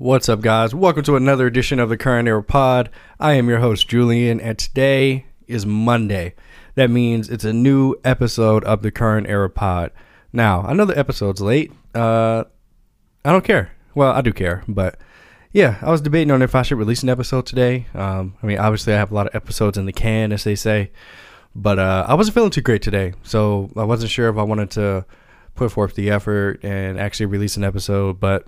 What's up, guys? Welcome to another edition of the Current Era Pod. I am your host, Julian, and today is Monday. That means it's a new episode of the Current Era Pod. Now, I know the episode's late. Uh, I don't care. Well, I do care, but yeah, I was debating on if I should release an episode today. Um, I mean, obviously, I have a lot of episodes in the can, as they say, but uh, I wasn't feeling too great today, so I wasn't sure if I wanted to put forth the effort and actually release an episode. But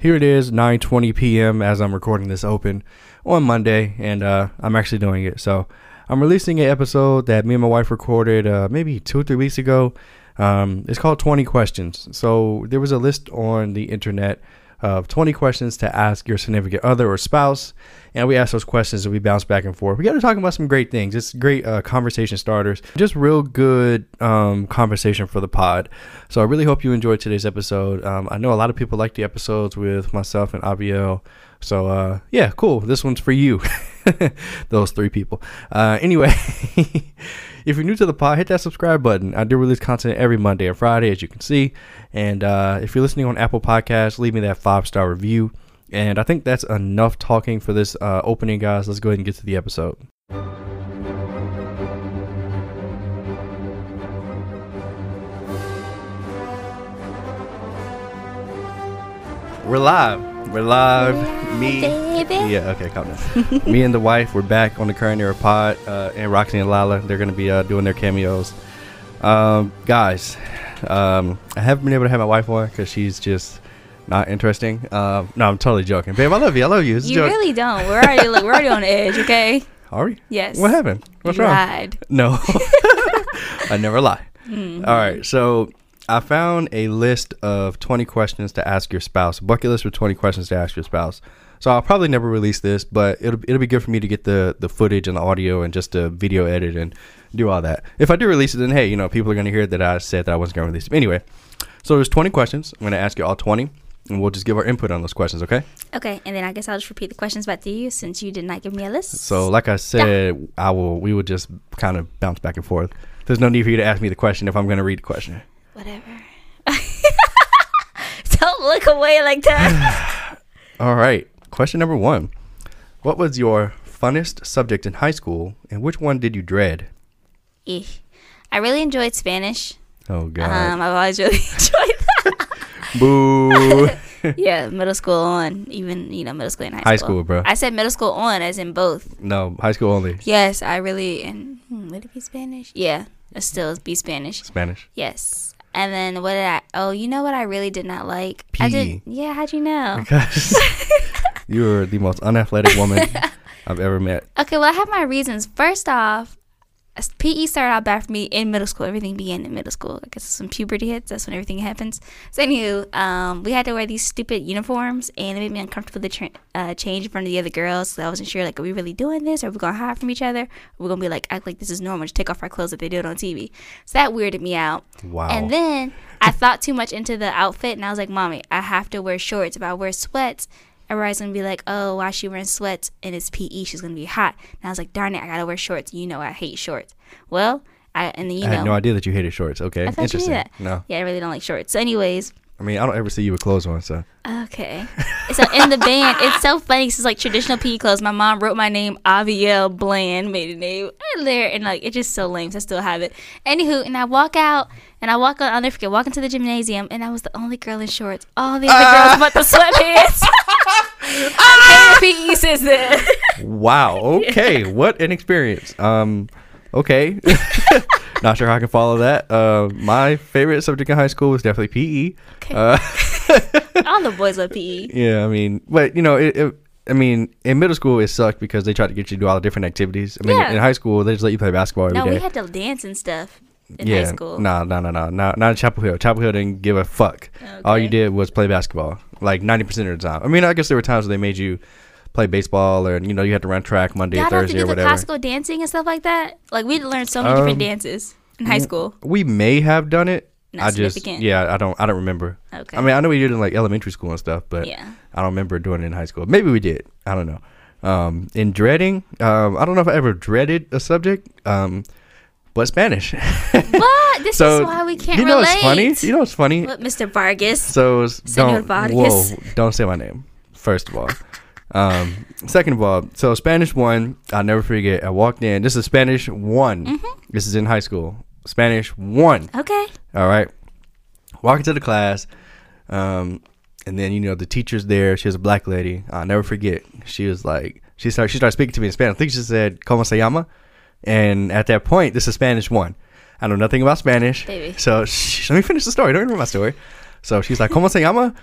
here it is, 9:20 p.m. as I'm recording this open on Monday, and uh, I'm actually doing it. So I'm releasing an episode that me and my wife recorded uh, maybe two or three weeks ago. Um, it's called 20 questions. So there was a list on the internet of 20 questions to ask your significant other or spouse. And we ask those questions and we bounce back and forth. We got to talk about some great things. It's great uh, conversation starters, just real good um, conversation for the pod. So I really hope you enjoyed today's episode. Um, I know a lot of people like the episodes with myself and Aviel. So uh, yeah, cool. This one's for you. Those three people. Uh, anyway. if you're new to the pod, hit that subscribe button. I do release content every Monday and Friday, as you can see. And uh, if you're listening on Apple Podcasts, leave me that five star review. And I think that's enough talking for this uh, opening, guys. Let's go ahead and get to the episode. We're live. We're live. Me. Baby. Yeah, okay, calm down. Me and the wife, we're back on the current era pod, uh, and Roxy and Lala, they're going to be uh, doing their cameos. Um, guys, um, I haven't been able to have my wife on because she's just not interesting. Um, no, I'm totally joking. Babe, I love you. I love you. It's You really don't. We're already look, we're already on edge, okay? Are we? Yes. What happened? What's you wrong? lied. No, I never lie. Mm-hmm. All right, so I found a list of 20 questions to ask your spouse, a bucket list with 20 questions to ask your spouse. So I'll probably never release this, but it'll it'll be good for me to get the the footage and the audio and just the video edit and do all that. If I do release it, then hey, you know, people are gonna hear that I said that I wasn't gonna release it. Anyway, so there's 20 questions. I'm gonna ask you all 20, and we'll just give our input on those questions. Okay? Okay, and then I guess I'll just repeat the questions back to you since you did not give me a list. So like I said, I will. We will just kind of bounce back and forth. There's no need for you to ask me the question if I'm gonna read the question. Whatever. don't look away like that. All right. Question number one. What was your funnest subject in high school and which one did you dread? I really enjoyed Spanish. Oh, God. Um, I've always really enjoyed that. Boo. yeah, middle school on, even you know middle school and high, school. High school, bro. I said middle school on, as in both. no, high school only. Yes, I really and hmm, would it be Spanish? Yeah, it still be Spanish. Spanish. Yes. And then what did I? Oh, you know what I really did not like? I did. Yeah, how'd you know? Because you are the most unathletic woman I've ever met. Okay, well I have my reasons. First off, PE started out bad for me in middle school. Everything began in middle school. I guess some puberty hits. That's when everything happens. So anywho, um, we had to wear these stupid uniforms, and it made me uncomfortable to tra- uh, change in front of the other girls. So I wasn't sure, like, are we really doing this? Are we gonna hide from each other? We're we gonna be like act like this is normal? Just take off our clothes like they do it on TV. So that weirded me out. Wow. And then I thought too much into the outfit, and I was like, "Mommy, I have to wear shorts. If I wear sweats, everybody's gonna be like, oh, why is she wearing sweats? And it's PE. She's gonna be hot." And I was like, "Darn it, I gotta wear shorts. You know, I hate shorts." Well, I and then you I know, had no idea that you hated shorts. Okay. I thought you knew Interesting. that. No. yeah, I really don't like shorts. So, anyways, I mean, I don't ever see you with clothes on, so. okay. so in the band, it's so funny. 'cause It's like traditional PE clothes. My mom wrote my name Aviel Bland, made a name and there, and like it's just so lame. So I still have it. Anywho, and I walk out. And I walk out, I'll never forget, walk into the gymnasium, and I was the only girl in shorts. All the other girls ah! about the sweatpants. I hated PE since then. Wow. Okay. what an experience. Um, okay. Not sure how I can follow that. Uh, my favorite subject in high school was definitely PE. Okay. Uh, All the boys love PE. yeah, I mean, but you know, it, it, I mean, in middle school it sucked because they tried to get you to do all the different activities. I mean, Yeah. in high school they just let you play basketball every day. No, we had to dance and stuff in yeah, high school. no, no, no, no, not not Chapel Hill. Chapel Hill didn't give a fuck. All you did was play basketball, like ninety percent of the time. I mean, I guess there were times where they made you play baseball, or you know, you had to run track Monday, Y'all have to Thursday, do or the whatever. classical dancing and stuff like that. Like we learned so many different Um, dances in high school. We may have done it. Not I just, yeah, I don't, I don't remember. Okay. I mean, I know we did it in like elementary school and stuff, but Yeah. I don't remember doing it in high school. Maybe we did. I don't know. Um, in dreading, um, I don't know if I ever dreaded a subject, um, but Spanish. What? This so is why we can't you know, relate. it's funny. You know, it's funny. What, Mr. Vargas? So Senor don't Vargas. whoa, don't say my name. First of all. Um, second of all, so Spanish one, I'll never forget. I walked in. This is Spanish one. Mm-hmm. This is in high school. Spanish one. Okay. All right. Walk into the class. Um, and then you know the teacher's there. She was a black lady. I'll never forget. She was like, she started, she started speaking to me in Spanish. I think she said, "Cómo se llama?" And at that point, this is Spanish one. I know nothing about Spanish. Baby. So let me finish the story. Don't remember my story. So she's like, "Cómo se llama?"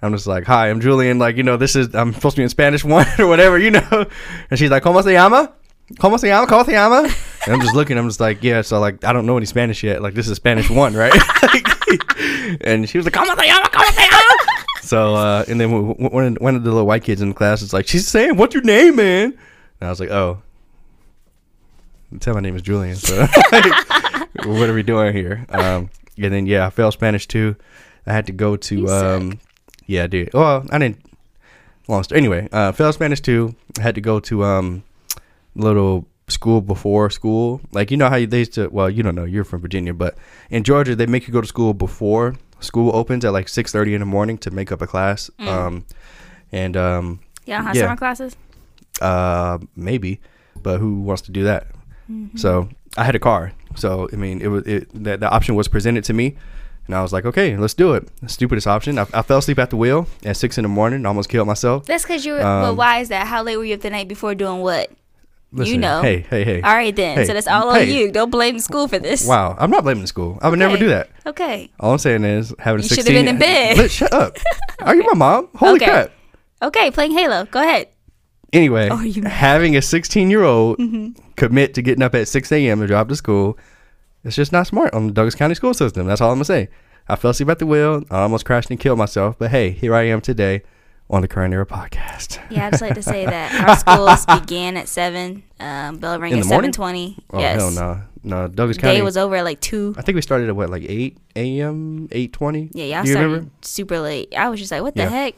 I'm just like, "Hi, I'm Julian." Like, you know, this is I'm supposed to be in Spanish one or whatever, you know. And she's like, "Cómo se llama?" ¿Cómo se llama? ¿Cómo se llama? And I'm just looking. I'm just like, yeah. So like, I don't know any Spanish yet. Like, this is Spanish one, right? and she was like, ¿Cómo se llama? ¿Cómo se llama? So uh, and then w- w- one of, one of the little white kids in the class is like, she's saying, "What's your name, man?" And I was like, "Oh, tell my name is Julian." So what are we doing here? Um, and then yeah, I failed Spanish too. I had to go to um, yeah, dude. Well, I didn't. Long story. Anyway, uh, failed Spanish too. I had to go to um, little school before school. Like you know how you- they used to. Well, you don't know. You're from Virginia, but in Georgia they make you go to school before school opens at like six thirty in the morning to make up a class. Mm. Um, and um, Y'all Yeah. summer classes? uh, maybe, but who wants to do that? Mm-hmm. So I had a car. So I mean, it was it the, the option was presented to me, and I was like, okay, let's do it. The stupidest option. I, I fell asleep at the wheel at six in the morning. Almost killed myself. That's because you were. well, Um, why is that? How late were you up the night before doing what? Listen, know. Hey, hey, hey. All right, then. Hey, so that's all hey. on you. Don't blame the school for this. Wow, I'm not blaming the school. I would never do that. Okay. All I'm saying is having a You should've 16. been in bed. Lit, shut up. Are you my mom? Holy Okay. crap. Okay, playing Halo. Go ahead. Anyway, Oh, you having a 16 year old Mm-hmm. Commit to getting up at 6 a.m. to drive to school, it's just not smart on the Douglas County school system. That's all I'm gonna say. I fell asleep at the wheel. I almost crashed and killed myself. But hey, here I am today on the Current Era podcast. Yeah, I just like to say that our schools began at seven. Um, bell rang at the morning? seven twenty. Oh yes. hell no, no Douglas County. Day was over at like two. I think we started at what like 8 a.m. 8:20. Yeah, y'all you started remember? super late. I was just like, what the Yeah. heck?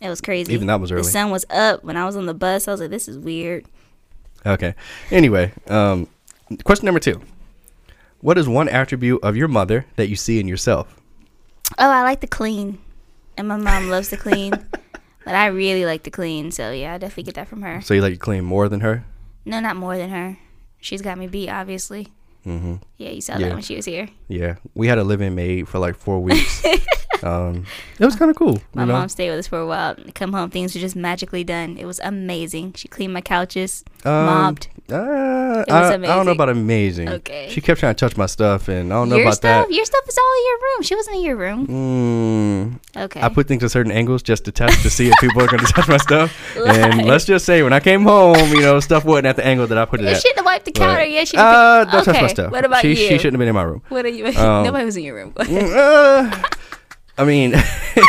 It was crazy. Even that was early. The sun was up when I was on the bus. I was like, this is weird. Okay. Anyway, um, question number two. What is one attribute of your mother that you see in yourself? Oh, I like to clean, and my mom loves to clean, but I really like to clean. So yeah, I definitely get that from her. So you like to clean more than her? No, not more than her. She's got me beat, obviously. Mm-hmm. Yeah, you saw Yeah. that when she was here. Yeah, we had a live-in maid for like four weeks. um, it was kind of cool. My you know? mom stayed with us for a while. Come home, things were just magically done. It was amazing. She cleaned my couches, Um, mopped. Uh, It was I, I don't know about amazing. Okay. She kept trying to touch my stuff, and I don't know Your about stuff, that. your stuff is all in your room. She wasn't in your room. Mm, Okay. I put things at certain angles just to test to see if people are going to touch my stuff. Lie. And let's just say, when I came home, you know, stuff wasn't at the angle that I put it Yeah, at. she had to wipe the But- counter. Yeah, she. Uh, don't touch my stuff. What about she, you? She shouldn't have been in my room. What are you? Um, Nobody was in your room. Go ahead. Mm, uh, I mean,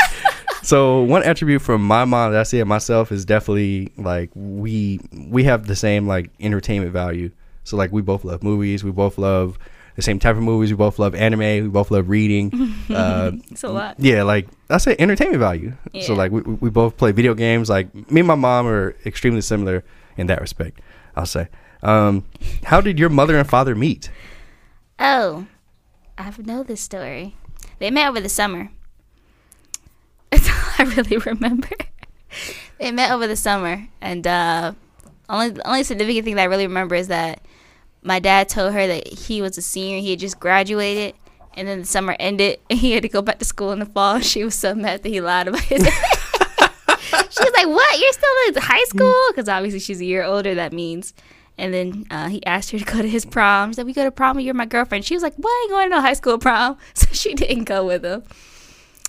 so one attribute from my mom that I see in myself is definitely like we we have the same like entertainment value. So like we both love movies. We both love the same type of movies. We both love anime. We both love reading. uh, It's a lot. yeah, like I say entertainment value. So like we, we both play video games. Like me and my mom are extremely similar in that respect. I'll say. Um, how did your mother and father meet? Oh, I know this story. They met over the summer. That's all I really remember. they met over the summer, and uh, only the only significant thing that I really remember is that my dad told her that he was a senior. He had just graduated, and then the summer ended, and he had to go back to school in the fall. She was so mad that he lied about his. she was like, "What? You're still in high school?" Because obviously she's a year older. That means. And then uh, he asked her to go to his prom. He said, "We go to prom. You're my girlfriend." She was like, "What? I ain't going to no high school prom." So she didn't go with him.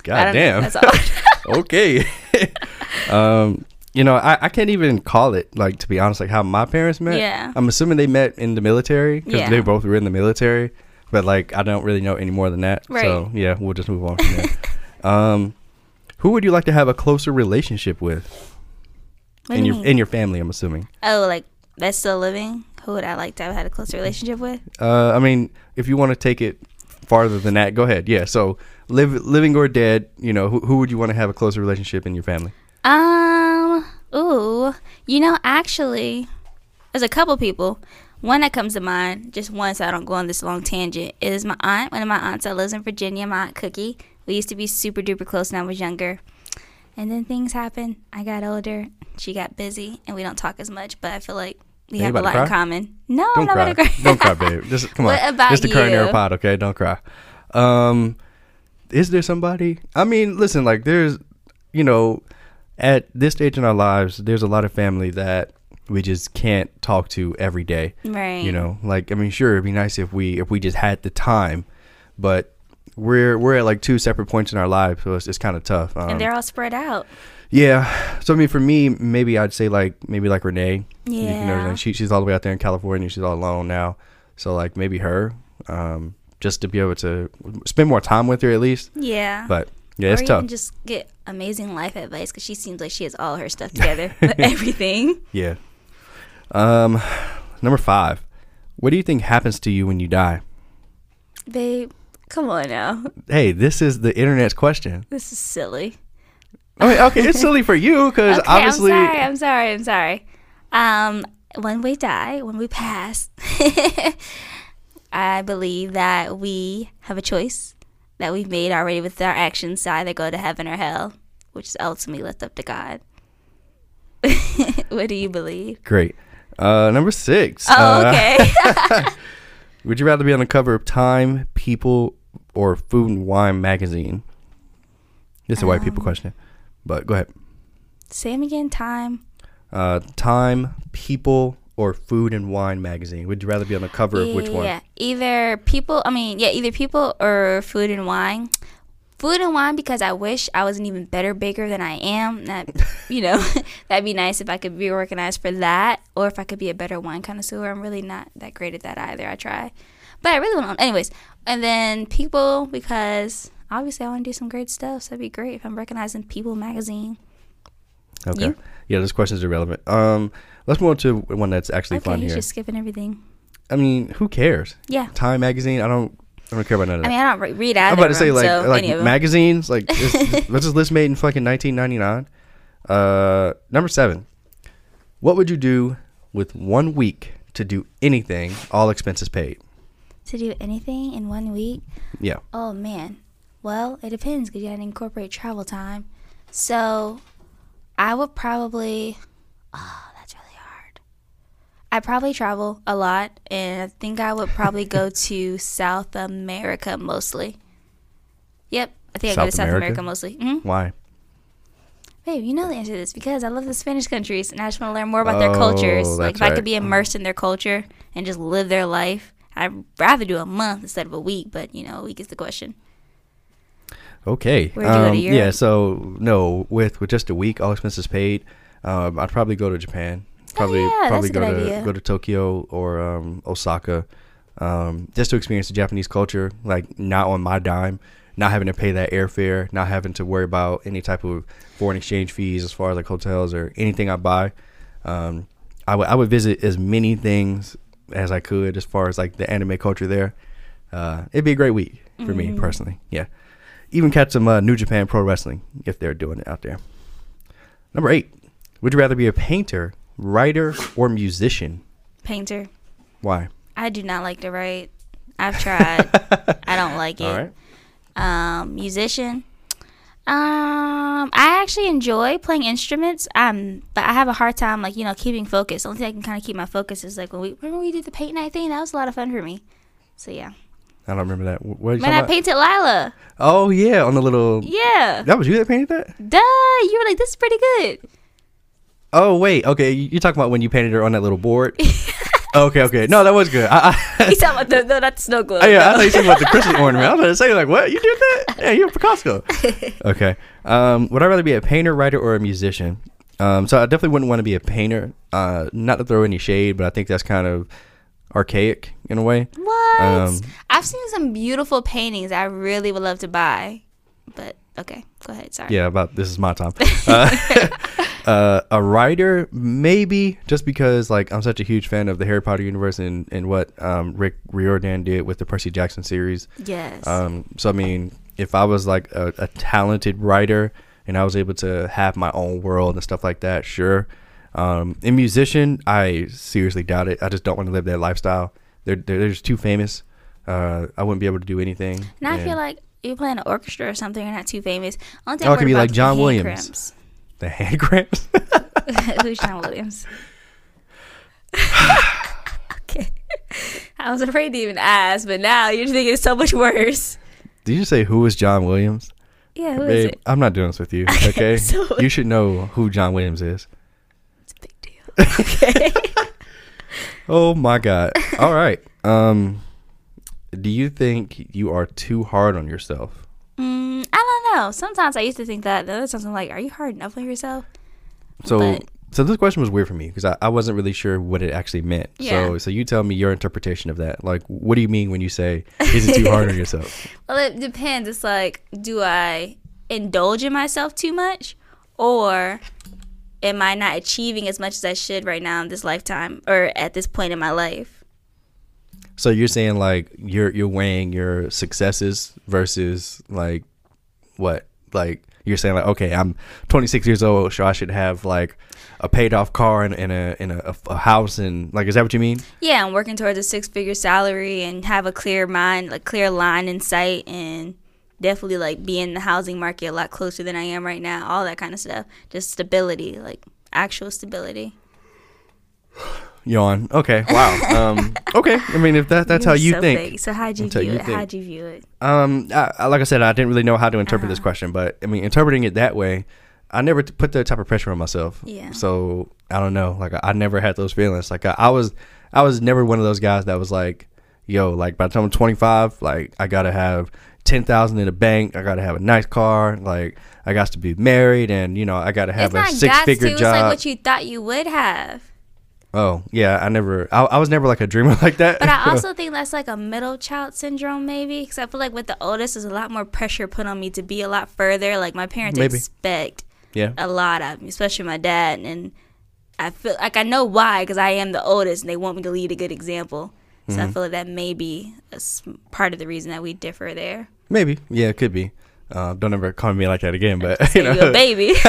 God damn. That's okay. um, you know, I, I can't even call it like to be honest, like how my parents met. Yeah. I'm assuming they met in the military because Yeah. they both were in the military. But like, I don't really know any more than that. Right. So yeah, we'll just move on from there. um, who would you like to have a closer relationship with What in you your mean? in your family? I'm assuming. oh, like that's still living. Who would I like to have had a closer relationship with? Uh, I mean, if you want to take it farther than that, go ahead. Yeah. So, live, living or dead, you know, who, who would you want to have a closer relationship in your family? Um, ooh, you know, actually, there's a couple people. One that comes to mind, just one, so I don't go on this long tangent, is my aunt. One of my aunts that lives in Virginia, my aunt Cookie. We used to be super duper close when I was younger. And then things happen. I got older. She got busy, and we don't talk as much. But I feel like we have a lot in common. No, Don't I'm not gonna cry. Don't cry, babe. Just come on. What about It's the current pod, okay? Don't cry. Um, is there somebody? I mean, listen, like there's, you know, at this stage in our lives, there's a lot of family that we just can't talk to every day. right. You know, like I mean, sure, it'd be nice if we if we just had the time, but we're we're at like two separate points in our lives, so it's, it's kind of tough. Um, and they're all spread out. Yeah. So I mean, for me, maybe I'd say like maybe like Renee. You- You know, Yeah. like, she she's all the way out there in California. She's all alone now. So like maybe her, um, just to be able to spend more time with her at least. Yeah. But yeah, it's tough. just get amazing life advice because she seems like she has all her stuff together, everything. yeah. Um, number five. What do you think happens to you when you die? Babe, come on now. Hey, this is the internet's question. This is silly. I mean, okay, it's silly for you because Okay, obviously, I'm sorry. I'm sorry. I'm sorry. Um, when we die, when we pass, I believe that we have a choice that we've made already with our actions to either go to heaven or hell, which is ultimately left up to God. what do you believe? great. Uh, number six. Oh, Uh, okay. Would you rather be on the cover of Time, People, or Food and Wine magazine? This is a white people Um, question, but go ahead. Same again. Time. Uh, Time, People, or Food and Wine magazine? Would you rather be on the cover of which one? Yeah, either people. I mean, yeah, either people or food and wine. Food and wine because I wish I was an even better baker than I am. That you know, that'd be nice if I could be organized for that, or if I could be a better wine connoisseur. I'm really not that great at that either. I try, but I really want. to Anyways, and then people because obviously I want to do some great stuff. So that'd be great if I'm recognized in People magazine. Okay. You? Yeah, this question is irrelevant. Um, let's move on to one that's actually Okay, fun he's here. just skipping everything. I mean, who cares? Yeah. Time magazine. I don't. I don't care about none of I mean, I don't re- read. I'm about to say like so like any of them. magazines. Like this, what's this list made in fucking 1999? Uh, number seven. What would you do with one week to do anything, all expenses paid? to do anything in one week. Yeah. Oh man. Well, it depends because you got to incorporate travel time. So, I would probably. Oh, that's really hard. I probably travel a lot, and I think I would probably go to South America mostly. Yep, I think I go to South America? America mostly. hmm Why? Babe, you know the answer to this because I love the Spanish countries and I just want to learn more about their Oh, cultures. Like if I could be immersed in their culture and just live their life, I'd rather do a month instead of a week. But you know, a week is the question. Okay. Where'd you go to Um, Europe? yeah. So no, with with just a week, all expenses paid. Um, I'd probably go to Japan. Probably Oh, yeah, probably go to idea. go to Tokyo or um, Osaka, um, just to experience the Japanese culture. Like not on my dime, not having to pay that airfare, not having to worry about any type of foreign exchange fees as far as like hotels or anything I buy. Um, I would I would visit as many things as I could as far as like the anime culture there. Uh, it'd be a great week for me Mm-hmm. personally. Yeah, even catch some uh, New Japan Pro Wrestling if they're doing it out there. Number eight, would you rather be a painter, writer, or musician? Painter. Why? I do not like to write. I've tried. I don't like it. All right. Um, musician. Um, I actually enjoy playing instruments. Um, but I have a hard time like you know keeping focus. The only thing I can kind of keep my focus is like when we remember we did the paint night thing. That was a lot of fun for me. So yeah. I don't remember that. Wh- What Man, I about? painted Lila. oh yeah, on the little. Yeah. That was you that painted that? Duh. You were like, this is pretty good. Oh wait, okay. you- You're talking about when you painted her on that little board. okay, okay. No, that was good. I, I, He's talking about the, no, not the snow globe. Oh, yeah, I no. thought you were talking about the Christmas ornament. I was to say, like, what? You did that? Yeah, you're Picasso. okay. Um, would I rather be a painter, writer, or a musician? Um, so I definitely wouldn't want to be a painter. Uh, not to throw any shade, but I think that's kind of archaic in a way. What? Um, I've seen some beautiful paintings I really would love to buy. But okay, go ahead. Sorry. Yeah, about this is my time. Uh, uh, a writer, maybe, just because like I'm such a huge fan of the Harry Potter universe and and what um, Rick Riordan did with the Percy Jackson series. Yes. Um, so I mean, if I was like a, a talented writer and I was able to have my own world and stuff like that, sure. Um, and musician, I seriously doubt it. I just don't want to live that lifestyle. They're they're, they're just too famous. Uh, I wouldn't be able to do anything. and I feel like you play in an orchestra or something, you're not too famous. Only thing it could be like John Williams. cramps. The hand cramps. Who's John Williams? okay. I was afraid to even ask, but now you're thinking it's so much worse. Did you say who was John Williams? Yeah, who is Babe, it? I'm not doing this with you. Okay, so- you should know who John Williams is. It's a big deal. Okay. Oh my god. All right. Um, do you think you are too hard on yourself? mm, I don't know. Sometimes I used to think that. The other times I'm like, are you hard enough on yourself? So, But- so this question was weird for me because I, I wasn't really sure what it actually meant. Yeah. So, so you tell me your interpretation of that. Like, what do you mean when you say is it too hard on yourself? Well, it depends. It's like, do I indulge in myself too much, or am I not achieving as much as I should right now in this lifetime or at this point in my life? So you're saying like you're you're weighing your successes versus like what? Like you're saying like okay, I'm 26 years old, so I should have like a paid off car and, and a in a, a house and like is that what you mean? Yeah, I'm working towards a six figure salary and have a clear mind, a clear line in sight, and definitely like be in the housing market a lot closer than I am right now. All that kind of stuff. Just stability, like actual stability. Yawn. Okay. Wow. Um. Okay. I mean, if that that's how You're you so think. fake. So how'd you That's view you it? think. How'd you view it? Um. I, I- like I said, I didn't really know how to interpret this Uh-huh. question, but I mean, interpreting it that way, I never t- put that type of pressure on myself. Yeah. So I don't know. Like I, I never had those feelings. Like I, I was, I was never one of those guys that was like, yo, like by the time I'm 25, like I gotta have ten thousand in the bank. I gotta have a nice car. Like I got to be married, and you know I gotta have it's a six figure to. It's job. like what you thought you would have. oh yeah, I never. I, I was never like a dreamer like that. But I also think that's like a middle child syndrome, maybe. Because I feel like with the oldest, there's a lot more pressure put on me to be a lot further. Like my parents Maybe. expect yeah. a lot of me, especially my dad. And I feel like I know why, because I am the oldest, and they want me to lead a good example. So Mm-hmm. I feel like that may be a part of the reason that we differ there. Maybe. Yeah, it could be. Uh, don't ever call me like that again. But you know, you a baby.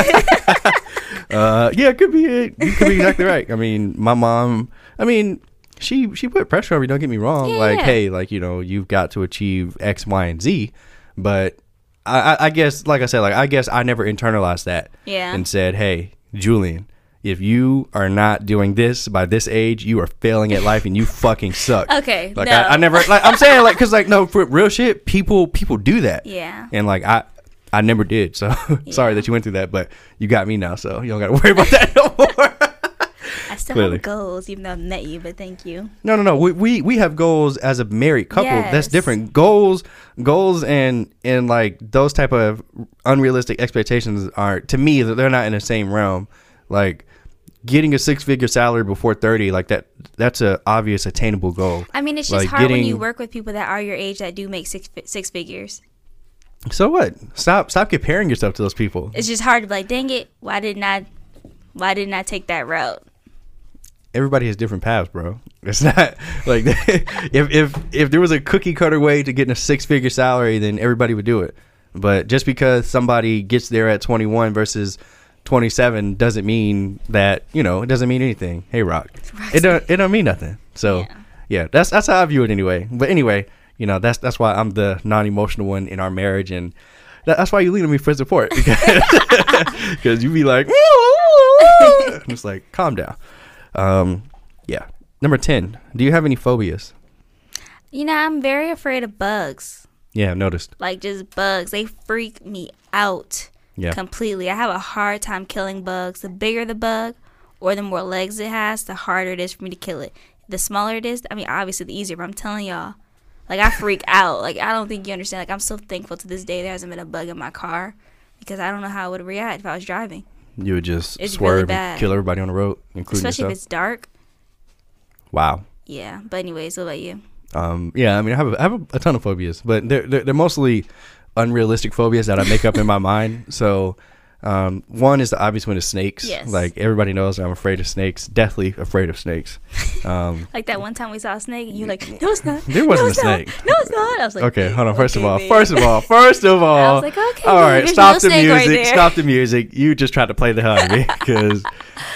uh, yeah, it could be it. You could be exactly right. I mean, my mom. I mean, she she put pressure on me. Don't get me wrong. Yeah, like, hey, like you know, you've got to achieve X, Y, and Z. But I, I, I guess, like I said, like I guess I never internalized that yeah. and said, hey, Julian. If you are not doing this by this age, you are failing at life and you fucking suck. Okay. Like no. I, I never like I'm saying like cuz like no for real shit people people do that. Yeah. And like I I never did. So sorry that you went through that, but you got me now, so you don't got to worry about that no more. I still clearly. have goals, even though I've met you, but thank you. no, no, no. We, we we have goals as a married couple. That's different. Goals goals and and like those type of unrealistic expectations are to me they're not in the same realm. Like getting a six-figure salary before 30 like that that's a obvious attainable goal. I mean, it's just Like, hard when you work with people that are your age that do make six six figures. So what? Stop stop comparing yourself to those people. It's just hard to be like, dang it, why didn't I, why didn't I take that route? everybody has different paths, bro. It's not like if if if there was a cookie cutter way to getting a six figure salary, then everybody would do it. But just because somebody gets there at 21 versus 27 doesn't mean that you know it doesn't mean anything. Hey, Rock, it don't it don't mean nothing. So Yeah. yeah, that's that's how I view it anyway. But anyway, you know that's that's why I'm the non emotional one in our marriage and. that- That's why you lean on me for support because you be like, I'm just like, calm down. Um, yeah. Number ten. Do you have any phobias? You know, I'm very afraid of bugs. Yeah, I've noticed. Like just bugs, they freak me out Yeah. completely. I have a hard time killing bugs. The bigger the bug, or the more legs it has, the harder it is for me to kill it. The smaller it is, I mean, obviously the easier. But I'm telling y'all, like I freak out. Like I don't think you understand. Like I'm so thankful to this day there hasn't been a bug in my car because I don't know how I would react if I was driving, You would just It's swerve bad. and kill everybody on the road, including especially if it's dark. Wow. Yeah. But anyways, what about you? Um, yeah, I mean, I have a, I have a, a ton of phobias, but they're, they're they're mostly unrealistic phobias that I make up in my mind. So, um, one is the obvious one is snakes. Yes. Like everybody knows, I'm afraid of snakes. Deathly afraid of snakes. Um, Like that one time we saw a snake and you were like, no, it's not. There wasn't no, a it's not. snake. No, it's not. I was like, okay, hold on. First of all, babe. first of all, first of all, I was like, okay, all right, stop no the snake right music. stop the music. You just tried to play the hell out of me because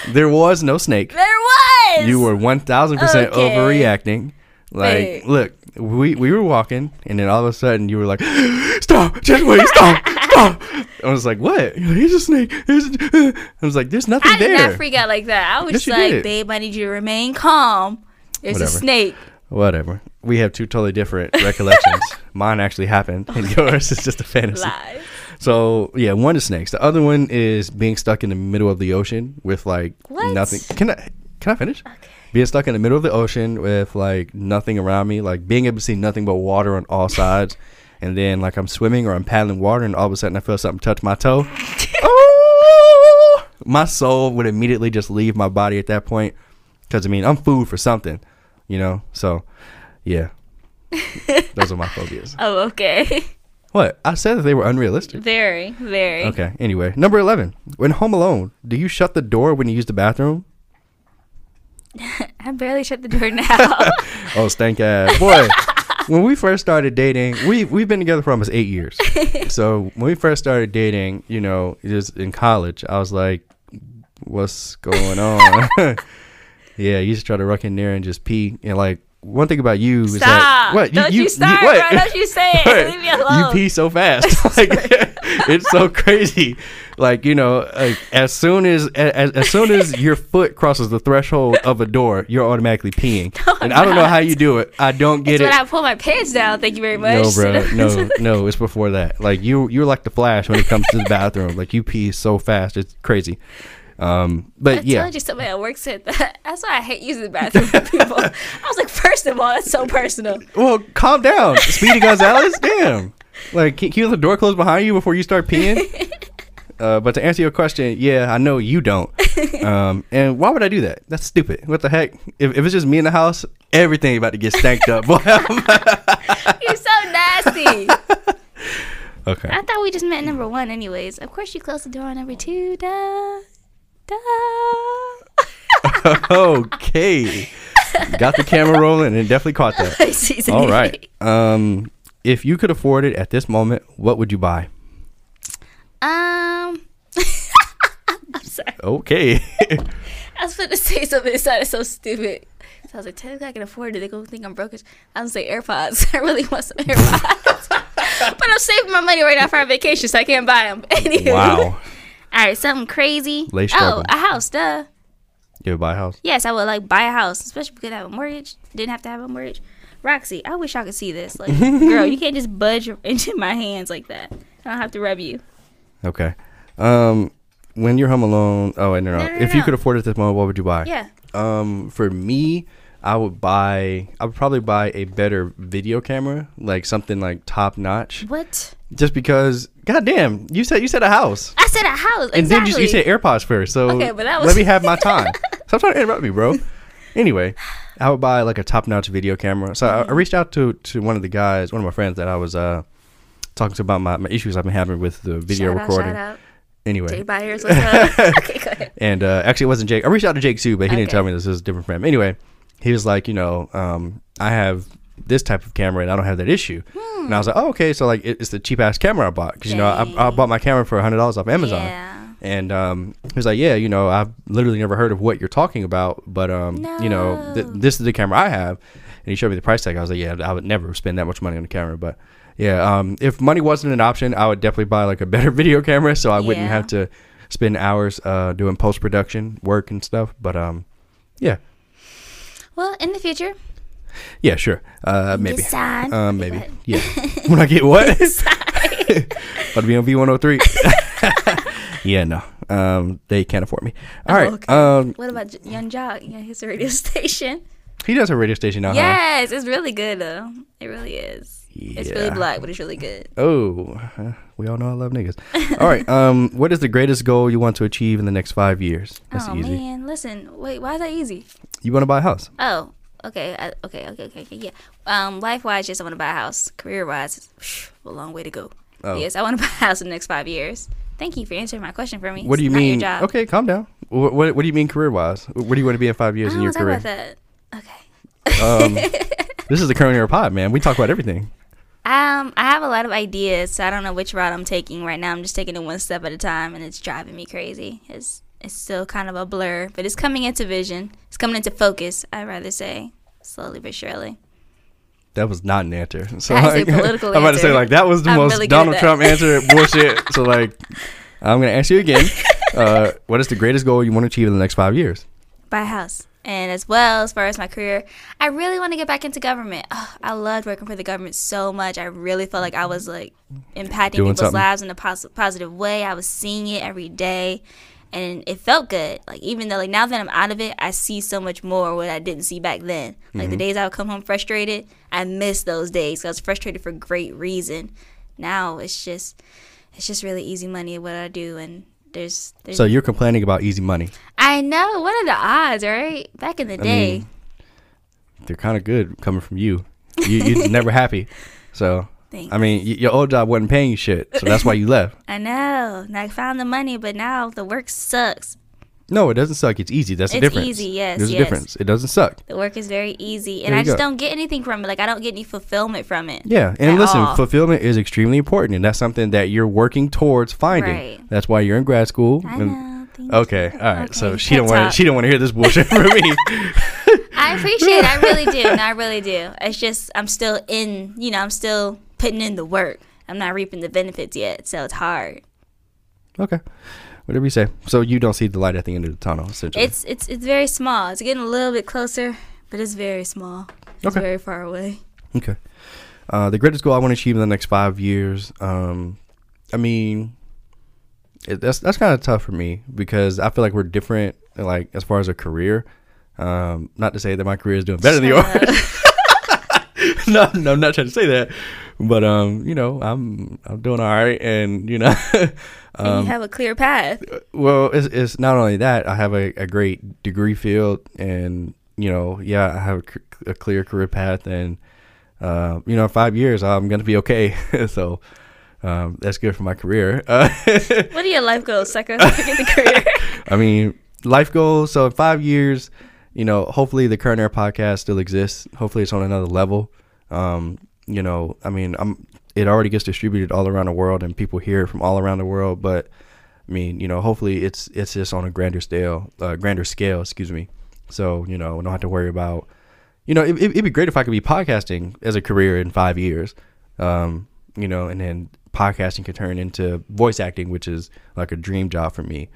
there was no snake. There was. You were one thousand percent Okay. overreacting. Like, Wait. look, we we were walking, and then all of a sudden you were like, "Stop! Just wait! Stop! Stop!" I was like, "What? He's a snake." He's a-" I was like, "There's nothing there. I did not freak out like that. I was Yes, just like, did. babe, I need you to remain calm. There's Whatever. a snake. Whatever. We have two totally different recollections. Mine actually happened, and yours is just a fantasy. Lies. So yeah, one is snakes. The other one is being stuck in the middle of the ocean with like What? nothing. Can I can I finish? Being stuck in the middle of the ocean with like nothing around me, like being able to see nothing but water on all sides, and then like I'm swimming or I'm paddling water, and all of a sudden I feel something touch my toe. oh! My soul would immediately just leave my body at that point, because I mean I'm food for something, you know. So yeah, those are my phobias. Oh, okay. What I said that they were unrealistic. very, very. Okay. Anyway, number eleven. When home alone, do you shut the door when you use the bathroom? I barely shut the door now. Oh, stank ass boy. when we first started dating, we we've been together for almost eight years. so when we first started dating, you know, just in college, I was like, "What's going on?" yeah, you just try to ruck in there and just pee. And like one thing about you is that what Don't you, start, what? bro. Don't you say it. What? Leave me alone. You pee so fast. like it's so crazy. Like, you know, like as soon as as, as soon as your foot crosses the threshold of a door, you're automatically peeing. No, and I don't know how you do it. I don't get It's it. when I pull my pants down. Thank you very much. No, bro. No, no, it's before that. Like you you're like the flash when it comes to the bathroom. Like you pee so fast. It's crazy. Um, but I yeah. told you somebody at work said that. That's why I hate using the bathroom for people. I was like, first of all, that's so personal. Well, calm down, Speedy Gonzalez. Damn. Like, can, can you let the door close behind you before you start peeing? Uh, but to answer your question, yeah, I know you don't. Um, and why would I do that? That's stupid. What the heck? If, if it's just me in the house, everything about to get stanked up. Boy, You're so nasty. okay. I thought we just met number one, anyways. Of course, you close the door on number two. Duh. Okay. Got the camera rolling and definitely caught that. All right. Um, if you could afford it at this moment, what would you buy? Um. I'm sorry. Okay. I was going to say something that sounded so stupid. So I was like, technically, I can afford it. Going to think I'm broke. I was going to say AirPods. I really want some AirPods. but I'm saving my money right now for our vacation, so I can't buy them. Anywho. wow. All right, something crazy. Lay oh, a house, duh. You would buy a house? Yes, I would like buy a house, especially because I have a mortgage. Didn't have to have a mortgage. Roxy, I wish I could see this. Like, girl, you can't just budge into my hands like that. I don't have to rub you. Okay. Um, when you're home alone, oh, no, no. No, no, if you could afford it at this moment, what would you buy? Yeah. Um, for me, I would buy. I would probably buy a better video camera, like something like top notch. What? Just because, goddamn, you said you said a house, I said a house. and then you, you said AirPods first. So Okay, but that let me have my time. Stop trying to interrupt me, bro. Anyway, I would buy like a top notch video camera. So I, I reached out to to one of the guys, one of my friends that I was uh talking to about my, my issues I've been having with the video shout recording. Out, shout out. Anyway, Jay Byers, what's up? okay, go ahead. and uh, actually, it wasn't Jake. I reached out to Jake too, but he didn't Okay. tell me this is a different friend. Anyway, he was like, you know, um, I have this type of camera and I don't have that issue. And I was like, oh, okay. So like, it, it's the cheap ass camera I bought because you know I, I bought my camera for hundred dollars off Amazon. Yeah. And um, he was like, yeah, you know, I've literally never heard of what you're talking about, but um, you know, th- this is the camera I have. And he showed me the price tag. I was like, yeah, I would never spend that much money on a camera, but. Yeah, um, if money wasn't an option, I would definitely buy like a better video camera, so I wouldn't have to spend hours uh, doing post production work and stuff. But um, yeah, Well, in the future, yeah, sure, uh, maybe, Decide. um, go maybe, ahead. yeah. when I get what? About to be on V one hundred three. Yeah, no, um, they can't afford me. All right, Oh, okay. um, what about J- Young Jock? Yeah, his radio station. he does a radio station now. huh? Yes, it's really good though. It really is. It's really Yeah. black, but it's really good. Oh, uh, we all know I love niggas. All right. Um, what is the greatest goal you want to achieve in the next five years? That's oh easy. man, listen. Wait, why is that easy? You want to buy a house? Oh, okay, I, okay, okay, okay, okay, yeah. Um, life wise, yes, I want to buy a house. Career wise, a long way to go. Oh. Yes, I want to buy a house in the next five years. Thank you for answering my question for me. What do you It's not your mean? Okay, calm down. What, what, what do you mean career wise? Where do you want to be in five years in your career? about that. Okay. Um, this is the current era pod, man. We talk about everything. Um, I have a lot of ideas, so I don't know which route I'm taking right now. I'm just taking it one step at a time, and it's driving me crazy. It's it's still kind of a blur, but it's coming into vision. It's coming into focus. I'd rather say slowly but surely. that was not an answer. So That is a like, political I'm about to say like that was the I'm most really Donald. Trump answer bullshit. So like, I'm gonna ask you again. Uh, what is the greatest goal you want to achieve in the next five years? buy a house. And as well as far as my career, I really want to get back into government. Ugh, I loved working for the government so much. I really felt like I was like impacting Doing people's something. lives in a pos- positive way. I was seeing it every day, and it felt good. Like even though like now that I'm out of it, I see so much more what I didn't see back then. Like Mm-hmm. the days I would come home frustrated, I miss those days. I was frustrated for great reason. Now it's just it's just really easy money what I do, and there's there's So you're complaining about easy money. I know. What are the odds, right? Back in the day. mean, They're kind of good coming from you. You you're never happy. So Thanks. I mean, y- your old job wasn't paying you shit, so that's why you left. I know. And I found the money, but now the work sucks. No, it doesn't suck. It's easy. That's the difference. It's easy, yes, There's yes. a difference. It doesn't suck. The work is very easy, and I just go. don't get anything from it. Like I don't get any fulfillment from it. Yeah, and listen, all. fulfillment is extremely important, and that's something that you're working towards finding. Right. That's why you're in grad school. I know. Thank Okay, you. all right. So Okay, she don't want she don't want to hear this bullshit from me. I appreciate it. I really do. No, I really do. It's just I'm still in. You know, I'm still putting in the work. I'm not reaping the benefits yet, so it's hard. okay, whatever you say. So you don't see the light at the end of the tunnel, essentially. It's it's it's very small. It's getting a little bit closer, but it's very small. It's Okay. very far away. Okay. Uh, the greatest goal I want to achieve in the next five years. Um, I mean, it, that's that's kind of tough for me because I feel like we're different. Like as far as a career. Um, not to say that my career is doing better than yours. No, no, I'm not trying to say that. But um, you know, I'm I'm doing all right, and you know, and um, you have a clear path. well, it's, it's not only that I have a, a great degree field, and you know, yeah, I have a clear career path, and uh, you know, in five years I'm gonna be okay. so um, that's good for my career. Uh, What are your life goals, sucker? The career. I mean, life goals. So in five years, you know, hopefully the current era podcast still exists. Hopefully it's on another level. Um, you know, I mean, I'm. It already gets distributed all around the world, and people hear it from all around the world. But I mean, you know, hopefully it's it's just on a grander scale, uh, grander scale. Excuse me. So you know, we don't have to worry about. You know, it, it, it'd be great if I could be podcasting as a career in five years. Um, you know, and then podcasting could turn into voice acting, which is like a dream job for me.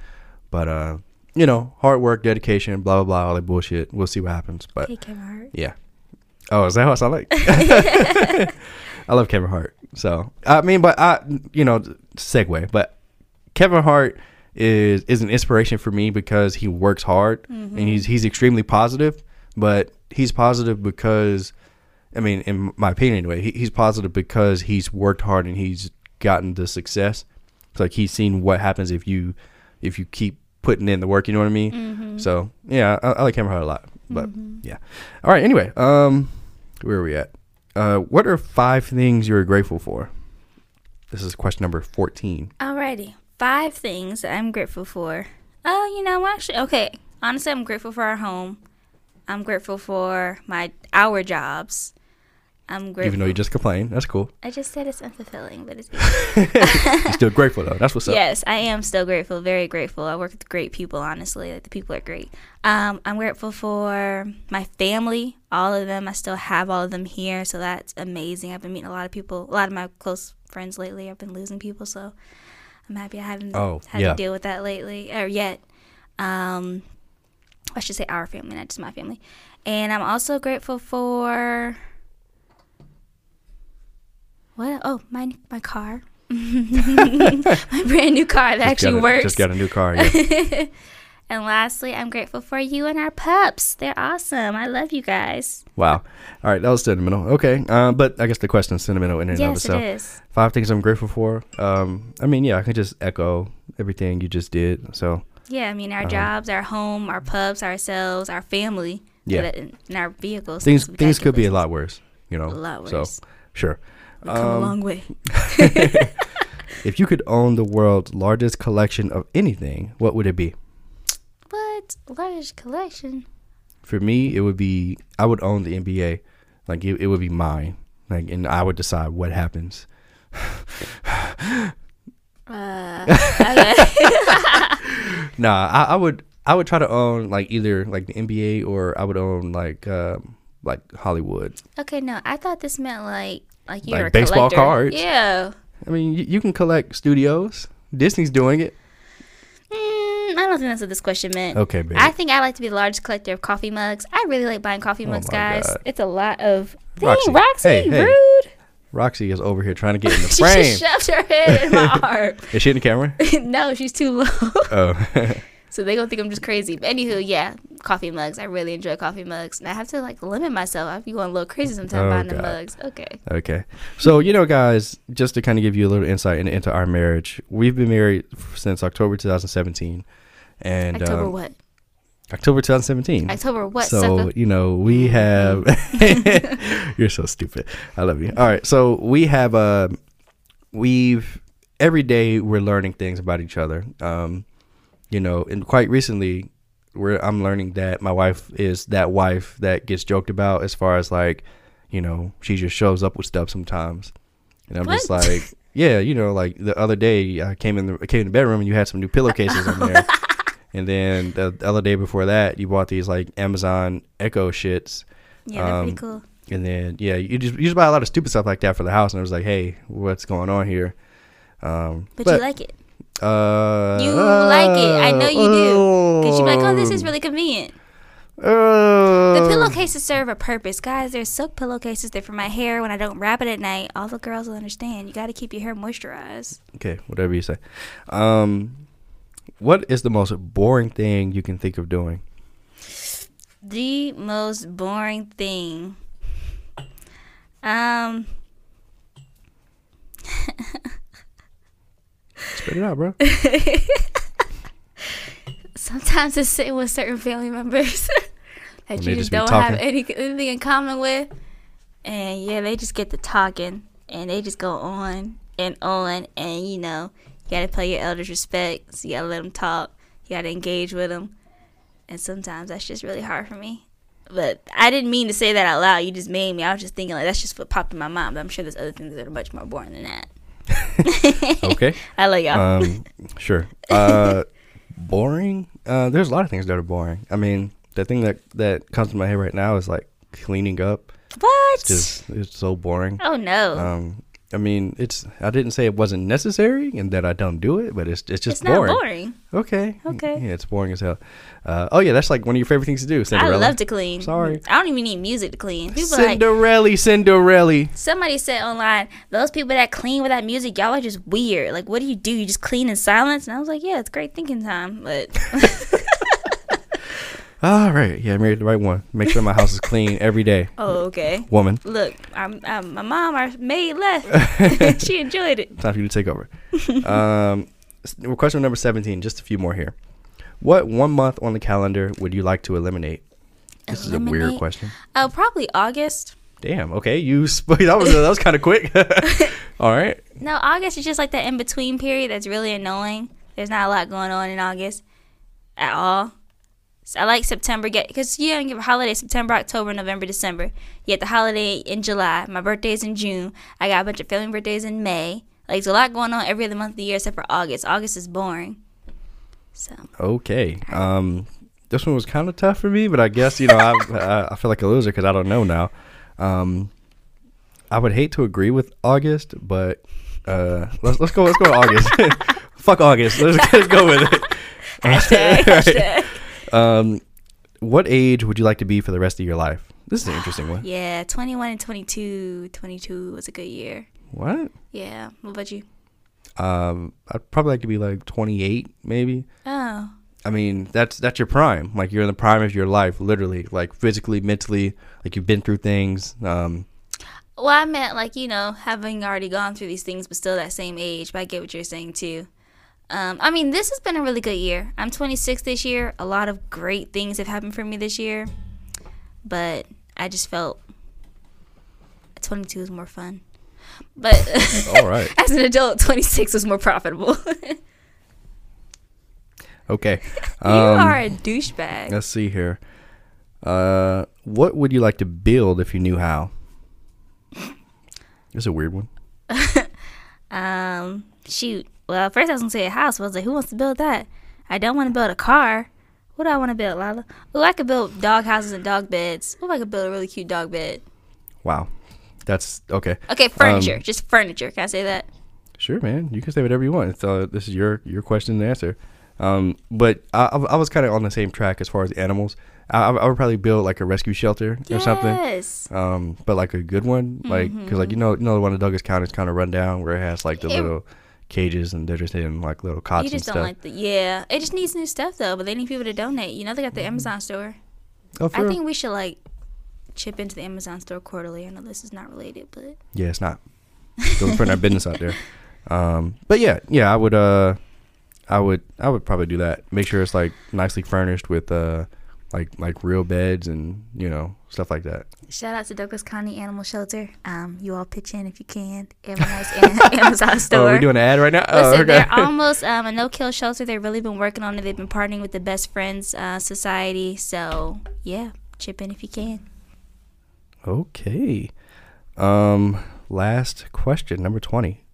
But uh, you know, hard work, dedication, blah blah blah, all that bullshit. We'll see what happens. But yeah. Oh, is that what I like? I love Kevin Hart. So I mean, but I, you know, segue. But Kevin Hart is is an inspiration for me because he works hard and mm-hmm. he's he's extremely positive. But he's positive because, I mean, in my opinion anyway, he, he's positive because he's worked hard and he's gotten the success. It's like he's seen what happens if you if you keep putting in the work. You know what I mean? So yeah, I, I like Hart a lot. But yeah. All right. Anyway, um, where are we at? Uh, what are five things you're grateful for? This is question number fourteen. Alrighty. Five things I'm grateful for. Oh, you know, I'm actually, okay. Honestly, I'm grateful for our home. I'm grateful for my our jobs. I'm grateful. Even though you just complained, that's cool. I just said it's unfulfilling, but it's You're still grateful though. That's what's up. yes, I am still grateful. Very grateful. I work with great people. Honestly, like the people are great. Um, I'm grateful for my family, all of them. I still have all of them here, so that's amazing. I've been meeting a lot of people, a lot of my close friends lately. I've been losing people, so I'm happy I haven't Oh, had yeah. to deal with that lately or yet. Um, I should say our family, not just my family. And I'm also grateful for what? Oh, my my car. my brand new car that Just actually a, works. Just got a new car. Yeah. and lastly, I'm grateful for you and our pups. They're awesome. I love you guys. wow. All right, that was sentimental. Okay. Uh, but I guess the question is sentimental in and of yes, itself. it is. Five things I'm grateful for. Um, I mean, yeah, I can just echo everything you just did. So Yeah, I mean our Um, jobs, our home, our pups, ourselves, our family. Yeah. and our vehicles. things things could be a lot worse. You know. a lot So worse. sure. We've come a Um, long way. If you could own the world's largest collection of anything, what would it be? What largest collection? For me, it would be I would own the NBA. Like it, it would be mine. Like and I would decide what happens. Uh, okay. Nah, I, I would I would try to own like either like the NBA or I would own like um like Hollywood. Okay, no, I thought this meant like like you're Like a baseball collector. cards? Yeah. I mean, you, you can collect studios. Disney's doing it. Mm, I don't think that's what this question meant. Okay, baby. I think I like to be the largest collector of coffee mugs. I really like buying coffee Oh mugs, my guys. God. It's a lot of. Dang, Roxy. Roxy, Hey, hey. rude. Roxy is over here trying to get in the frame. she shoved her head in my arm. is she in the camera? no, she's too low. Oh, so they gonna think I'm just crazy. But anywho, yeah, coffee mugs. I really enjoy coffee mugs, and I have to like limit myself. I be going a little crazy sometimes Oh, buying the mugs. Okay. okay. So you know, guys, just to kind of give you a little insight in, into our marriage, we've been married since October 2017, and October um, what? October 2017. October what? so sucker? you know we have you're so stupid i love you all right so we have uh we've every day we're learning things about each other um you know and quite recently we're i'm learning that my wife is that wife that gets joked about as far as like you know she just shows up with stuff sometimes and i'm just like yeah you know like the other day i came in the I came in the bedroom and you had some new pillowcases in there and then the, the other day before that, you bought these like Amazon Echo shits. yeah, they're um, pretty cool. And then yeah, you just you just buy a lot of stupid stuff like that for the house. And I was like, hey, what's going on here? Um, But, you like it. Uh, You like it. I know you do. Because you're like, oh, this is really convenient. Uh, The pillowcases serve a purpose. Guys, there's silk pillowcases. They're for my hair when I don't wrap it at night. All the girls will understand. You got to keep your hair moisturized. Okay, whatever you say. Um, what is the most boring thing you can think of doing? The most boring thing. Um, Spit it out, bro. sometimes it's sitting with certain family members that And you just don't have any, anything in common with. And yeah, they just get to talking and they just go on and on. And you know, you got to pay your elders respect. So you got to let them talk. You got to engage with them. And sometimes that's just really hard for me. But I didn't mean to say that out loud. You just made me. I was just thinking like that's just what popped in my mind. But I'm sure there's other things that are much more boring than that. Okay. I love y'all. um, sure. Uh, boring. Uh, there's a lot of things that are boring. I mean, the thing that that comes to my head right now is like cleaning up. what? It's just it's so boring. oh no. Um, I mean, it's. I didn't say it wasn't necessary and that I don't do it, but it's it's just it's not boring. boring. Okay. Okay. Yeah, it's boring as hell. Uh, oh yeah, that's like one of your favorite things to do. Cinderella. I love to clean. Sorry. I don't even need music to clean. People are like Cinderella, Cinderella. somebody said online, those people that clean without music, y'all are just weird. Like, what do you do? You just clean in silence? And I was like, yeah, it's great thinking time. But All right. Yeah, I married the right one. Make sure my house is clean every day. oh, okay. Woman, Look, I'm, I'm, my mom, our maid left. she enjoyed it. time for you to take over. um, question number seventeen. Just a few more here. What one month on the calendar would you like to eliminate? This is a weird question. Oh, probably August. Damn. Okay, you sp- that was that was kind of quick. All right. No, August is just like that in between period that's really annoying. There's not a lot going on in August at all. So I like September get because you don't give a holiday September, October, November, December. You get the holiday in July. My birthday's in June. I got a bunch of family birthdays in May. Like there's a lot going on every other month of the year except for August. August is boring. So Okay. Um, this one was kind of tough for me, but I guess you know I I, I feel like a loser because I don't know now. Um, I would hate to agree with August, but uh, let's let's go let's go to August. Fuck August. Let's, let's go with it. hashtag, Right. hashtag. Um, what age would you like to be for the rest of your life? This is an interesting one. Yeah, 21 and 22. 22 was a good year. What? Yeah. What about you? Um, I'd probably like to be like 28, maybe. Oh. I mean, that's that's your prime. Like you're in the prime of your life, literally, like physically, mentally. Like you've been through things. Um, Well, I meant like you know having already gone through these things, but still that same age. But I get what you're saying too. Um, I mean, this has been a really good year. I'm 26 this year. A lot of great things have happened for me this year, but I just felt 22 was more fun. But All right. as an adult, 26 was more profitable. Okay. you Um, are a douchebag. Let's see here. Uh, what would you like to build if you knew how? It's a weird one. Um, shoot. Well, first I was gonna say a house, but I was like, who wants to build that? I don't want to build a car. What do I want to build, Lala? Oh, I could build dog houses and dog beds. What if I could build a really cute dog bed? Wow, that's okay. Okay, furniture. Um, just furniture. Can I say that? Sure, man. You can say whatever you want. So this is your your question and answer. Um, but I, I was kind of on the same track as far as animals. I, I would probably build like a rescue shelter or something. Yes. Um, but like a good one, like because like you know you know the one in Douglas County is kind of run down where it has like the It- little cages and they're just in like little cots You just and don't stuff. like the yeah. It just needs new stuff though, but they need people to donate. You know they got the Amazon store. oh, I real? think we should like chip into the Amazon store quarterly. I know this is not related, but Yeah, it's not. Still putting our business out there. Um, but yeah, yeah, I would, uh, I would, I would probably do that. Make sure it's like nicely furnished with, uh, like like real beds and you know stuff like that. shout out to Douglas County Animal Shelter. Um, you all pitch in if you can. Have a nice Amazon store. Oh, we're doing an ad right now. Oh, Listen, okay. they're almost um, a no-kill shelter. They've really been working on it. They've been partnering with the Best Friends uh, Society. So yeah, chip in if you can. okay. Um, last question, number twenty.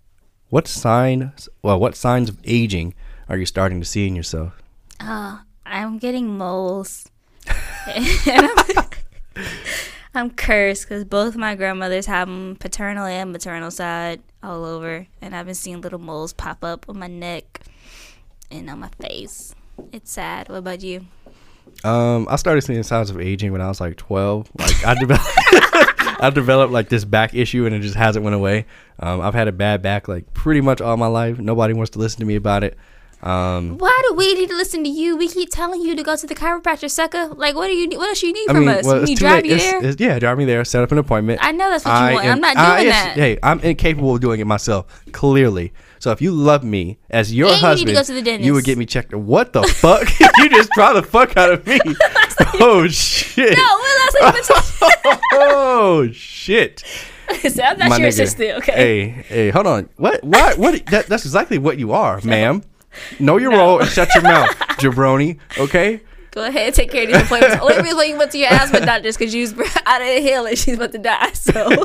What signs? Well, what signs of aging are you starting to see in yourself? Oh, I'm getting moles. I'm, cursed because both my grandmothers have them, paternal and maternal side, all over. And I've been seeing little moles pop up on my neck and on my face. It's sad. What about you? Um, I started seeing signs of aging when I was like twelve. Like I developed, I developed like this back issue, and it just hasn't went away. Um, I've had a bad back like pretty much all my life. Nobody wants to listen to me about it. Um, Why do we need to listen to you? We keep telling you to go to the chiropractor, sucker. Like, what do you? What else you need I from mean, us? well, too drive you there. it's- yeah, drive me there. Set up an appointment. I know that's what you want. am- I'm not I- doing that. Hey, I'm incapable of doing it myself. Clearly. So if you love me as your And you husband, go to the dentist. you would get me checked. What the fuck? you just draw the fuck out of me. oh shit. No, when last time you went to? oh shit. so I'm not My your nigga. assistant, okay? Hey, hey, hold on. What? What? What? That, that's exactly what you are, ma'am. Know your role and shut your mouth, jabroni. Okay. Go ahead and take care of these appointments. Only reason why you went to your asthma doctor is because you was out of the hill and she's about to die. So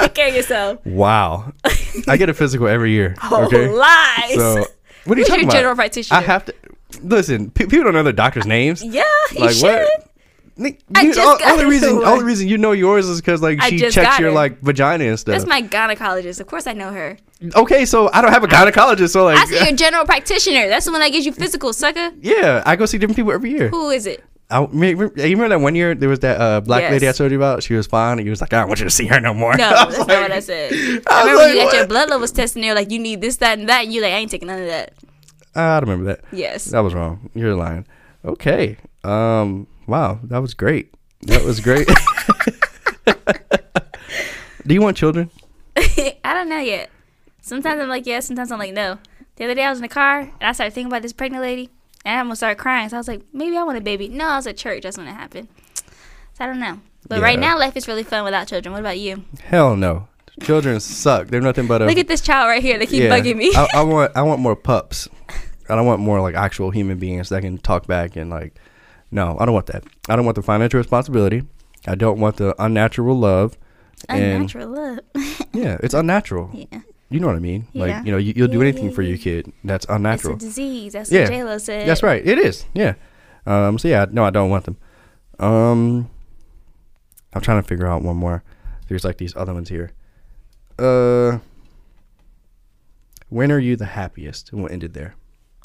take care of yourself. Wow. I get a physical every year. Oh, Okay. lies. So what are you Who's talking your about? general practitioner? I have to listen. Pe- people don't know their doctors' names. yeah, you like should. what? Nick, you- all- only reason, only reason you know yours is because like I she checks your her. like vagina and stuff. That's my gynecologist. Of course, I know her. okay, so I don't have a gynecologist, so like, I see your general practitioner. That's the one that gives you physical, sucker. yeah, I go see different people every year. Who is it? I, me- me- you remember that one year there was that uh, black Yes. lady I told you about? She was fine, and you was like, I don't want you to see her no more. No, that's like- not what I said. I I remember like, you got your blood levels tested. and They're like, you need this, that, and that. And you like, I ain't taking none of that. I don't remember that. Yes. That was wrong. You're lying. Okay. Um. Wow, that was great. That was great. Do you want children? I don't know yet. Sometimes I'm like yes, sometimes I'm like no. The other day I was in the car and I started thinking about this pregnant lady and I almost started crying. So I was like, maybe I want a baby. No, I was at church. That's when it happened. So I don't know. But right now life is really fun without children. What about you? Hell no. Children suck. They're nothing but a. Look at this child right here. They keep yeah. bugging me. I, I want. I want more pups. I don't want more like actual human beings that can talk back and like. No, I don't want that. I don't want the financial responsibility. I don't want the unnatural love. And Unnatural love. yeah, it's unnatural. yeah. You know what I mean? Yeah. Like you know, you, you'll do anything yeah, for your kid. That's unnatural. It's a disease. That's Yeah. what J Lo said. That's right. It is. Yeah. Um. So yeah. No, I don't want them. Um. I'm trying to figure out one more. There's like these other ones here. Uh. When are you the happiest? And we'll end it there.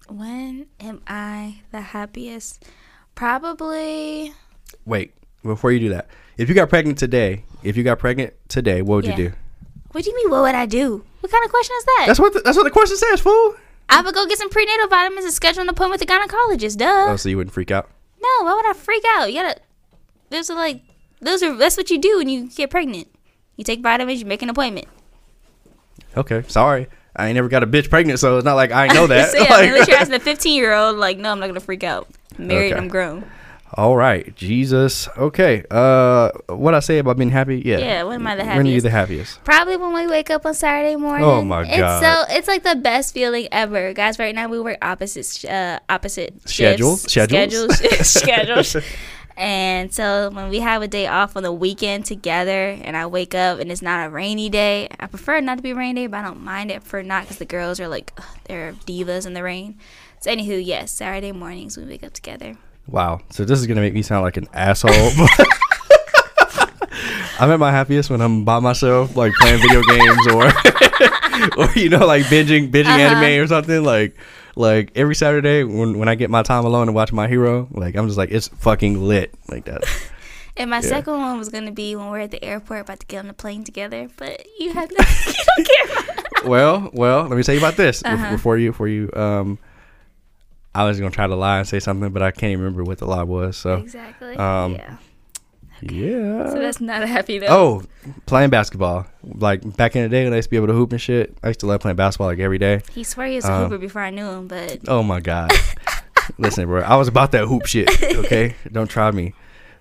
When am I the happiest? Probably. Wait. Before you do that, if you got pregnant today, if you got pregnant today, what would Yeah. you do? What do you mean? What would I do? What kind of question is that? That's what. The, that's what the question says, fool. I would go get some prenatal vitamins and schedule an appointment with the gynecologist. Duh. Oh, so you wouldn't freak out. No, why would I freak out? You gotta. Those are like. Those are. That's what you do when you get pregnant. You take vitamins. You make an appointment. Okay. Sorry. I ain't never got a bitch pregnant, so it's not like I know that. so yeah, Like- unless you're asking a 15 year old, like, no, I'm not gonna freak out. I'm married. Okay. I'm grown. All right, Jesus. Okay. Uh, what I say about being happy? Yeah. Yeah. When am I the happiest? When are you the happiest? Probably when we wake up on Saturday morning. Oh, my It's God. so it's like the best feeling ever, guys. Right now we work opposite uh, opposite Schedules? shifts, Schedules? schedules, schedules. And so when we have a day off on the weekend together, and I wake up and it's not a rainy day, I prefer it not to be a rainy day, but I don't mind it for not because the girls are like ugh, they're divas in the rain. So anywho, yes, Saturday mornings we wake up together. Wow. So this is gonna make me sound like an asshole. I'm at my happiest when I'm by myself, like playing video games or, or you know, like binging binging Uh-huh. anime or something. Like, like every Saturday when when I get my time alone and watch my hero, like I'm just like it's fucking lit like that. And my Yeah. second one was gonna be when we're at the airport about to get on the plane together, but you have no, you don't care well, well, let me tell you about this Uh-huh. before you before you um. I was gonna try to lie and say something, but I can't even remember what the lie was. So Exactly. um, yeah. yeah. So that's not a happy note. Oh, playing basketball. Like back in the day when I used to be able to hoop and shit. I used to love playing basketball like every day. He swore he was a um, hooper before I knew him, but Oh my god. Listen, bro, I was about that hoop shit. Okay, don't try me.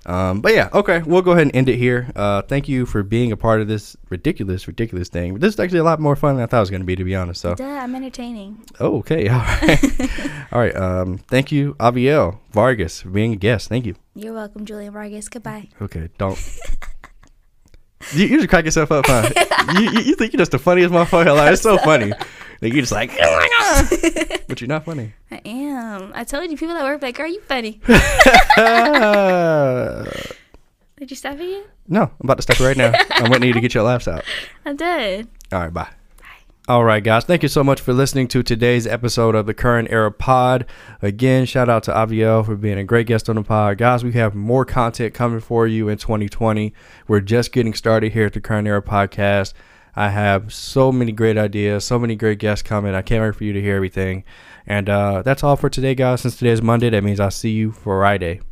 Um, but yeah, okay, we'll go ahead and end it here. Uh, thank you for being a part of this ridiculous, ridiculous thing. This is actually a lot more fun than I thought it was going to be, to be honest. So, duh, I'm entertaining. oh, okay, all right, all right. Um, thank you, Aviel Vargas, for being a guest. Thank you. You're welcome, Julian Vargas. Goodbye. Okay, don't. You, you just crack yourself up, huh? you, you, you think you're just the funniest motherfucker alive. It's so funny. Like, you're just like, oh my god. But you're not funny. I am. I told you, people that work be like, are you funny." Did you stop it yet? no, I'm about to stop it right now. I'm waiting you to get your laughs out. I did. All right, bye. All right, guys. Thank you so much for listening to today's episode of the Current Era Pod. Again, shout out to Aviel for being a great guest on the pod. Guys, we have more content coming for you in 2020. We're just getting started here at the Current Era Podcast. I have so many great ideas, so many great guests coming. I can't wait for you to hear everything. And uh, that's all for today, guys. Since today is Monday, that means I'll see you Friday.